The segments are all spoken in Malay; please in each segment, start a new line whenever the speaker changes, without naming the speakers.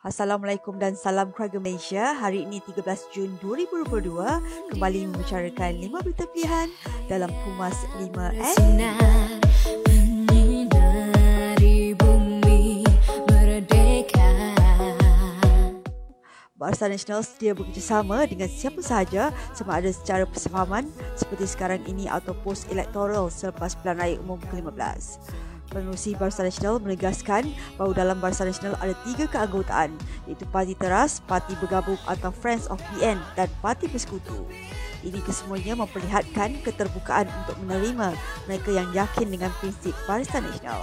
Assalamualaikum dan salam keluarga Malaysia. Hari ini 13 Jun 2022 kembali membicarakan 5 berita pilihan dalam Pumas 5S. Barisan Nasional sedia bekerjasama dengan siapa sahaja sama ada secara persefahaman seperti sekarang ini atau post-elektoral selepas pilihan raya umum ke-15. Pengurusi Barisan Nasional menegaskan bahawa dalam Barisan Nasional ada tiga keanggotaan iaitu Parti Teras, Parti Bergabung atau Friends of PN dan Parti Persekutu. Ini kesemuanya memperlihatkan keterbukaan untuk menerima mereka yang yakin dengan prinsip Barisan Nasional.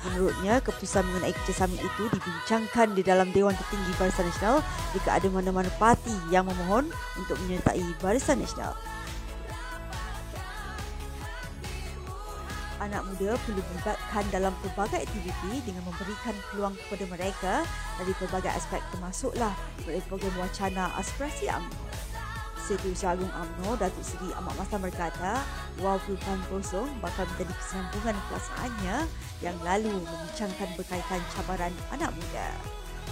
Menurutnya, keputusan mengenai kerjasama itu dibincangkan di dalam Dewan Tertinggi Barisan Nasional jika ada mana-mana parti yang memohon untuk menyertai Barisan Nasional. Anak muda perlu dilibatkan dalam pelbagai aktiviti dengan memberikan peluang kepada mereka dari pelbagai aspek termasuklah melalui program wacana aspirasi UMNO. Setiausaha Agung UMNO, Datuk Seri Ahmad Masam berkata, Wow Perubahan Kosong bakal menjadi kesinambungan pelaksanaannya yang lalu membincangkan berkaitan cabaran anak muda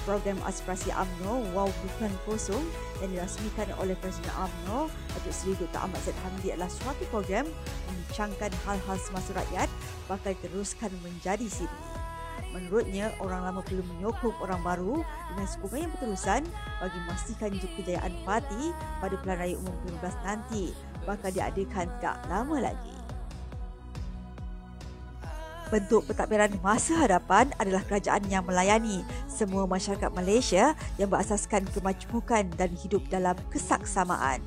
program aspirasi AMNO Wow Bukan Kosong yang dirasmikan oleh Presiden AMNO Datuk Seri Dr. Ahmad Zaid Hamidi adalah suatu program membincangkan hal-hal semasa rakyat bakal teruskan menjadi siri. Menurutnya, orang lama perlu menyokong orang baru dengan sokongan yang berterusan bagi memastikan kejayaan parti pada pilihan raya umum 2019 nanti bakal diadakan tak lama lagi. Bentuk pentadbiran masa hadapan adalah kerajaan yang melayani semua masyarakat Malaysia yang berasaskan kemajmukan dan hidup dalam kesaksamaan.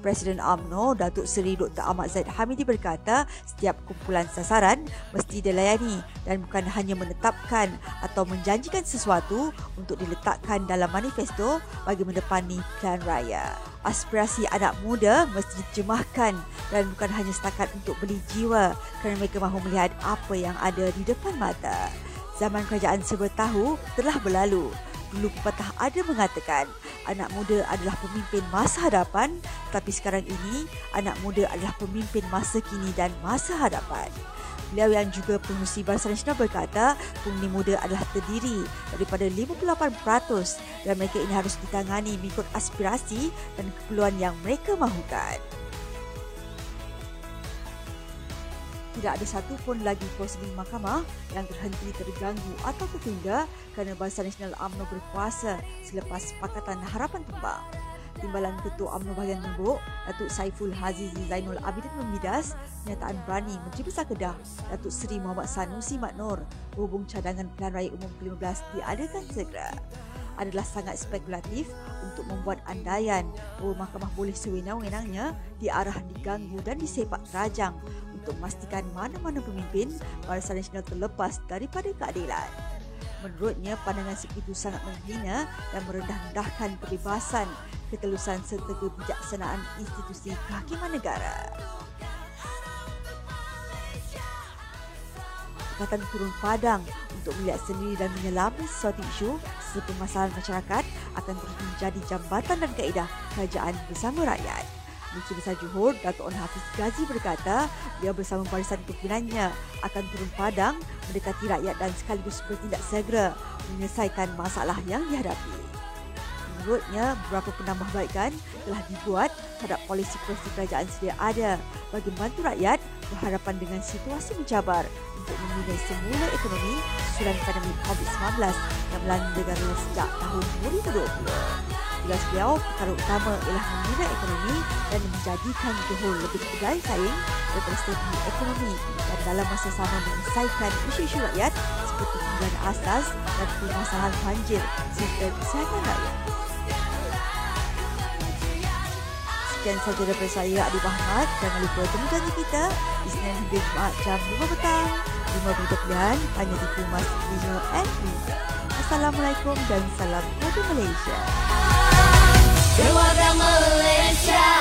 Presiden AMNO Datuk Seri Dr. Ahmad Zaid Hamidi berkata setiap kumpulan sasaran mesti dilayani dan bukan hanya menetapkan atau menjanjikan sesuatu untuk diletakkan dalam manifesto bagi mendepani pilihan raya aspirasi anak muda mesti diterjemahkan dan bukan hanya setakat untuk beli jiwa kerana mereka mahu melihat apa yang ada di depan mata. Zaman kerajaan serba tahu telah berlalu. Dulu pepatah ada mengatakan anak muda adalah pemimpin masa hadapan tapi sekarang ini anak muda adalah pemimpin masa kini dan masa hadapan. Beliau yang juga pengurusi Barisan Nasional berkata penghuni muda adalah terdiri daripada 58% dan mereka ini harus ditangani mengikut aspirasi dan keperluan yang mereka mahukan. Tidak ada satu pun lagi prosedur mahkamah yang terhenti terganggu atau tertunda kerana Barisan Nasional UMNO berkuasa selepas Pakatan Harapan tumbang. Timbalan Ketua UMNO Bahagian Tembuk, Datuk Saiful Hazizi Zainul Abidin memidas pernyataan berani Menteri Besar Kedah, Datuk Seri Muhammad Sanusi Mat Nur, berhubung cadangan pilihan raya umum ke-15 diadakan segera adalah sangat spekulatif untuk membuat andaian bahawa mahkamah boleh sewenang-wenangnya diarah diganggu dan disepak terajang untuk memastikan mana-mana pemimpin Barisan Nasional terlepas daripada keadilan. Menurutnya, pandangan sebegitu sangat menghina dan merendah-rendahkan kebebasan ketelusan serta kebijaksanaan institusi kehakiman negara. Pakatan turun padang untuk melihat sendiri dan menyelami sesuatu isu serta masalah masyarakat akan terus menjadi jambatan dan kaedah kerajaan bersama rakyat. Menteri Besar Johor, Dato' On Hafiz Ghazi berkata, dia bersama barisan kepimpinannya akan turun padang mendekati rakyat dan sekaligus bertindak segera menyelesaikan masalah yang dihadapi menurutnya beberapa penambahbaikan telah dibuat terhadap polisi-polisi kerajaan sedia ada bagi membantu rakyat berhadapan dengan situasi mencabar untuk membina semula ekonomi susulan pandemi COVID-19 yang melanda negara sejak tahun 2020. Tugas beliau, perkara utama ialah membina ekonomi dan menjadikan Johor lebih berdaya saing daripada strategi ekonomi dan dalam masa sama menyelesaikan isu-isu rakyat seperti penggunaan asas dan permasalahan banjir serta kesihatan rakyat. Sekian sahaja daripada saya, Adi Bahmat. Jangan lupa temu janji kita di Senin hingga Jumaat jam 5 petang. 5 berita pilihan hanya di Pumas 5 and Assalamualaikum dan salam kepada Malaysia. Keluarga Malaysia.